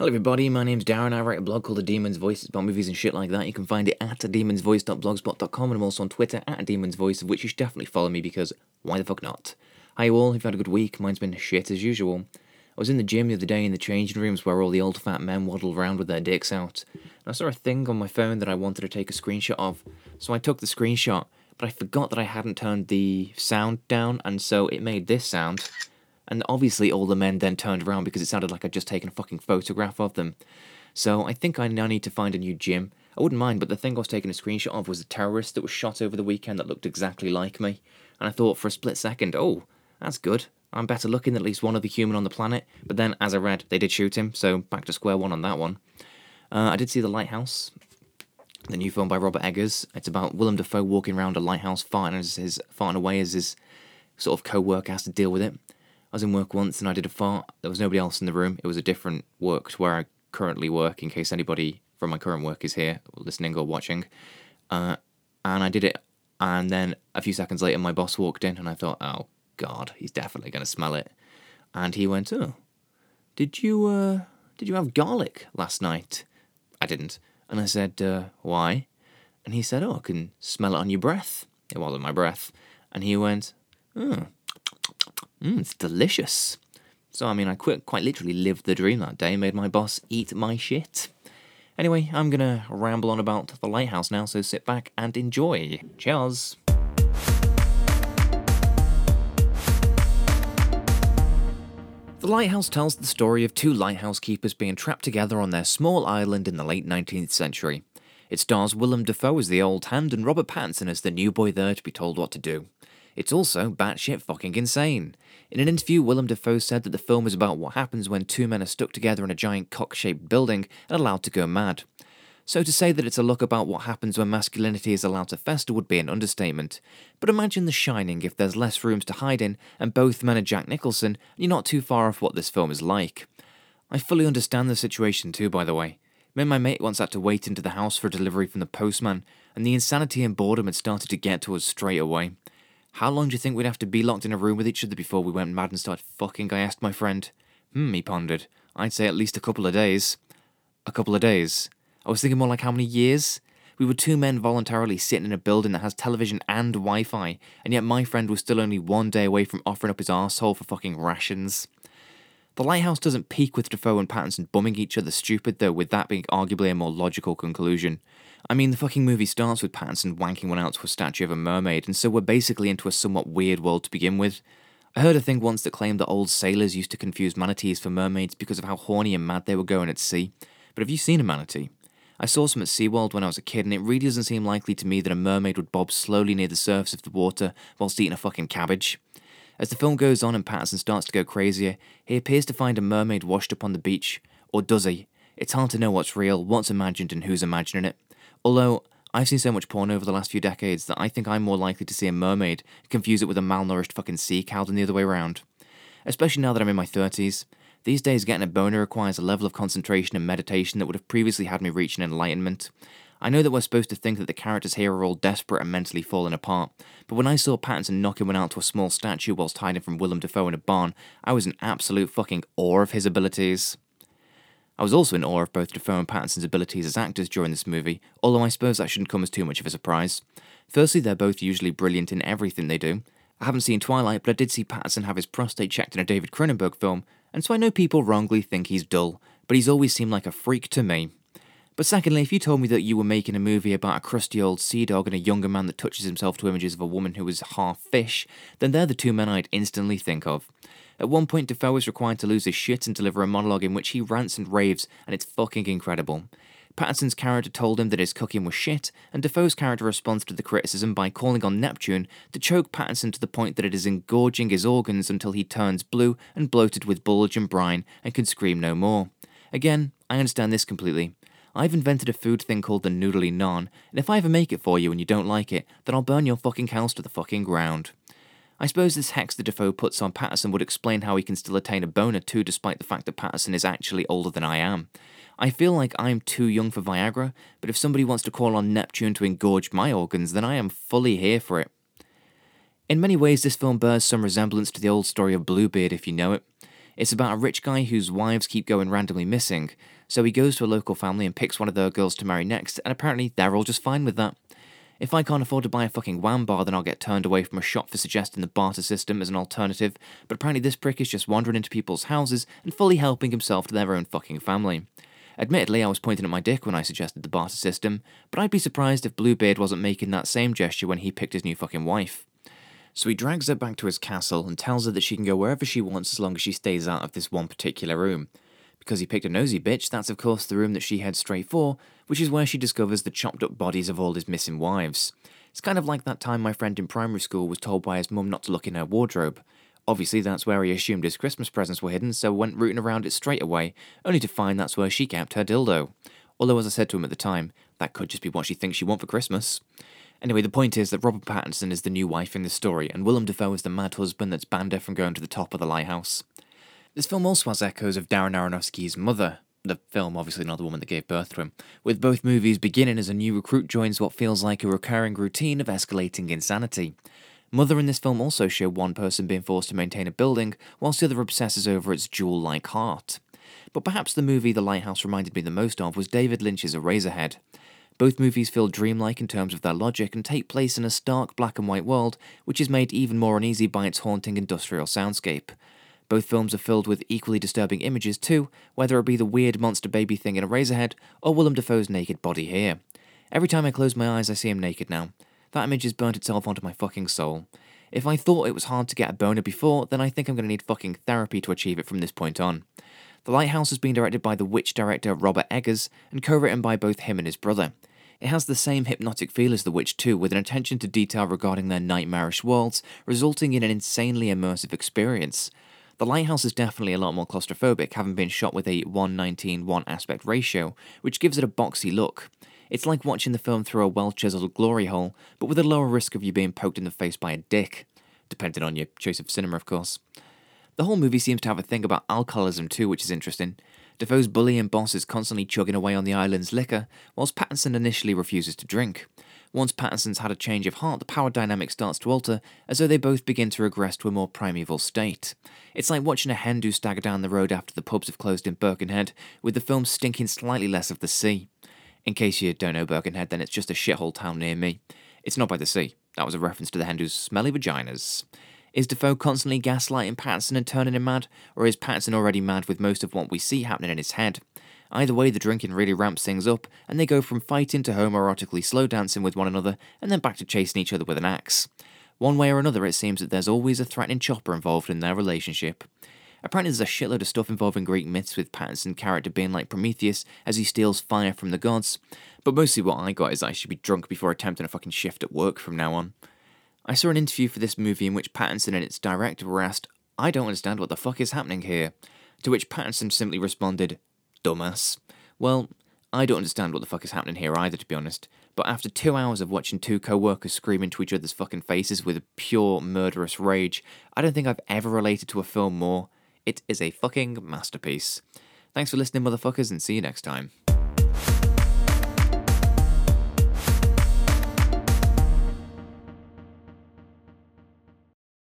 Hello, everybody. My name's Darren. I write a blog called The Demon's Voice. It's about movies and shit like that. You can find it at demonsvoice.blogspot.com and I'm also on Twitter at Demon's Voice, of which you should definitely follow me because why the fuck not? Hi, you all. Hope you've had a good week. Mine's been shit as usual. I was in the gym the other day in the changing rooms where all the old fat men waddle around with their dicks out. And I saw a thing on my phone that I wanted to take a screenshot of. So I took the screenshot, but I forgot that I hadn't turned the sound down, and so it made this sound. And obviously, all the men then turned around because it sounded like I'd just taken a fucking photograph of them. So I think I now need to find a new gym. I wouldn't mind, but the thing I was taking a screenshot of was a terrorist that was shot over the weekend that looked exactly like me. And I thought for a split second, oh, that's good. I'm better looking than at least one other human on the planet. But then, as I read, they did shoot him, so back to square one on that one. Uh, I did see The Lighthouse, the new film by Robert Eggers. It's about Willem Dafoe walking around a lighthouse, farting, as his, farting away as his sort of co worker has to deal with it. I was in work once and I did a fart. There was nobody else in the room. It was a different work to where I currently work, in case anybody from my current work is here listening or watching. Uh, and I did it, and then a few seconds later, my boss walked in, and I thought, oh God, he's definitely going to smell it. And he went, oh, did you uh, did you have garlic last night? I didn't, and I said, uh, why? And he said, oh, I can smell it on your breath. It wasn't my breath, and he went, oh Mm, it's delicious. So, I mean, I quit, quite literally lived the dream that day, made my boss eat my shit. Anyway, I'm gonna ramble on about the lighthouse now, so sit back and enjoy. Cheers! The Lighthouse tells the story of two lighthouse keepers being trapped together on their small island in the late 19th century. It stars Willem Dafoe as the old hand and Robert Pattinson as the new boy there to be told what to do. It's also batshit fucking insane. In an interview, Willem Dafoe said that the film is about what happens when two men are stuck together in a giant cock shaped building and allowed to go mad. So to say that it's a look about what happens when masculinity is allowed to fester would be an understatement. But imagine The Shining if there's less rooms to hide in, and both men are Jack Nicholson, and you're not too far off what this film is like. I fully understand the situation too, by the way. Me and my mate once had to wait into the house for a delivery from the postman, and the insanity and boredom had started to get to us straight away. How long do you think we'd have to be locked in a room with each other before we went mad and started fucking? I asked my friend. Hmm, he pondered. I'd say at least a couple of days. A couple of days. I was thinking more like how many years? We were two men voluntarily sitting in a building that has television and Wi Fi, and yet my friend was still only one day away from offering up his arsehole for fucking rations. The lighthouse doesn't peak with Dafoe and Pattinson bumming each other stupid, though, with that being arguably a more logical conclusion. I mean, the fucking movie starts with Pattinson wanking one out to a statue of a mermaid, and so we're basically into a somewhat weird world to begin with. I heard a thing once that claimed that old sailors used to confuse manatees for mermaids because of how horny and mad they were going at sea. But have you seen a manatee? I saw some at SeaWorld when I was a kid, and it really doesn't seem likely to me that a mermaid would bob slowly near the surface of the water whilst eating a fucking cabbage. As the film goes on and Pattinson starts to go crazier, he appears to find a mermaid washed up on the beach. Or does he? It's hard to know what's real, what's imagined, and who's imagining it. Although, I've seen so much porn over the last few decades that I think I'm more likely to see a mermaid confuse it with a malnourished fucking sea cow than the other way around. Especially now that I'm in my 30s. These days, getting a boner requires a level of concentration and meditation that would have previously had me reach an enlightenment. I know that we're supposed to think that the characters here are all desperate and mentally falling apart, but when I saw Pattinson knocking one out to a small statue whilst hiding from Willem Dafoe in a barn, I was in absolute fucking awe of his abilities. I was also in awe of both Dafoe and Pattinson's abilities as actors during this movie, although I suppose that shouldn't come as too much of a surprise. Firstly, they're both usually brilliant in everything they do. I haven't seen Twilight, but I did see Pattinson have his prostate checked in a David Cronenberg film, and so I know people wrongly think he's dull, but he's always seemed like a freak to me. But secondly, if you told me that you were making a movie about a crusty old sea dog and a younger man that touches himself to images of a woman who is half fish, then they're the two men I'd instantly think of. At one point, Dafoe is required to lose his shit and deliver a monologue in which he rants and raves, and it's fucking incredible. Pattinson's character told him that his cooking was shit, and Dafoe's character responds to the criticism by calling on Neptune to choke Pattinson to the point that it is engorging his organs until he turns blue and bloated with bulge and brine and can scream no more. Again, I understand this completely. I've invented a food thing called the noodly naan, and if I ever make it for you and you don't like it, then I'll burn your fucking house to the fucking ground. I suppose this hex the Dafoe puts on Pattinson would explain how he can still attain a boner too, despite the fact that Pattinson is actually older than I am. I feel like I'm too young for Viagra, but if somebody wants to call on Neptune to engorge my organs, then I am fully here for it. In many ways, this film bears some resemblance to the old story of Bluebeard, if you know it. It's about a rich guy whose wives keep going randomly missing, so he goes to a local family and picks one of their girls to marry next, and apparently they're all just fine with that. If I can't afford to buy a fucking wham bar, then I'll get turned away from a shop for suggesting the barter system as an alternative, but apparently this prick is just wandering into people's houses and fully helping himself to their own fucking family. Admittedly, I was pointing at my dick when I suggested the barter system, but I'd be surprised if Bluebeard wasn't making that same gesture when he picked his new fucking wife. So he drags her back to his castle and tells her that she can go wherever she wants as long as she stays out of this one particular room. Because he picked a nosy bitch, that's of course the room that she heads straight for, which is where she discovers the chopped up bodies of all his missing wives. It's kind of like that time my friend in primary school was told by his mum not to look in her wardrobe. Obviously, that's where he assumed his Christmas presents were hidden, so went rooting around it straight away, only to find that's where she kept her dildo. Although, as I said to him at the time, that could just be what she thinks she wants for Christmas. Anyway, the point is that Robert Pattinson is the new wife in this story, and Willem Dafoe is the mad husband that's banned her from going to the top of the lighthouse. This film also has echoes of Darren Aronofsky's Mother, the film, obviously not the woman that gave birth to him, with both movies beginning as a new recruit joins what feels like a recurring routine of escalating insanity. Mother in this film also show one person being forced to maintain a building, whilst the other obsesses over its jewel like heart. But perhaps the movie The Lighthouse reminded me the most of was David Lynch's Eraserhead. Both movies feel dreamlike in terms of their logic and take place in a stark black and white world, which is made even more uneasy by its haunting industrial soundscape. Both films are filled with equally disturbing images too, whether it be the weird monster baby thing in Eraserhead or Willem Dafoe's naked body here. Every time I close my eyes, I see him naked now. That image has burnt itself onto my fucking soul. If I thought it was hard to get a boner before, then I think I'm going to need fucking therapy to achieve it from this point on. The Lighthouse has been directed by the Witch director Robert Eggers and co written by both him and his brother. It has the same hypnotic feel as The Witch 2, with an attention to detail regarding their nightmarish worlds, resulting in an insanely immersive experience. The lighthouse is definitely a lot more claustrophobic, having been shot with a 119 1 aspect ratio, which gives it a boxy look. It's like watching the film through a well chiseled glory hole, but with a lower risk of you being poked in the face by a dick. Depending on your choice of cinema, of course. The whole movie seems to have a thing about alcoholism too, which is interesting. Dafoe's bully and boss is constantly chugging away on the island's liquor, whilst Pattinson initially refuses to drink. Once Pattinson's had a change of heart, the power dynamic starts to alter, as though they both begin to regress to a more primeval state. It's like watching a hen do stagger down the road after the pubs have closed in Birkenhead, with the film stinking slightly less of the sea. In case you don't know Birkenhead, then it's just a shithole town near me. It's not by the sea. That was a reference to the hen do's smelly vaginas. Is Dafoe constantly gaslighting Pattinson and turning him mad, or is Pattinson already mad with most of what we see happening in his head? Either way, the drinking really ramps things up, and they go from fighting to homoerotically slow dancing with one another, and then back to chasing each other with an axe. One way or another, it seems that there's always a threatening chopper involved in their relationship. Apparently, there's a shitload of stuff involving Greek myths with Pattinson character being like Prometheus as he steals fire from the gods, but mostly what I got is I should be drunk before attempting a fucking shift at work from now on. I saw an interview for this movie in which Pattinson and its director were asked, I don't understand what the fuck is happening here. To which Pattinson simply responded, dumbass. Well, I don't understand what the fuck is happening here either, to be honest. But after two hours of watching two co workers scream into each other's fucking faces with pure murderous rage, I don't think I've ever related to a film more. It is a fucking masterpiece. Thanks for listening, motherfuckers, and see you next time.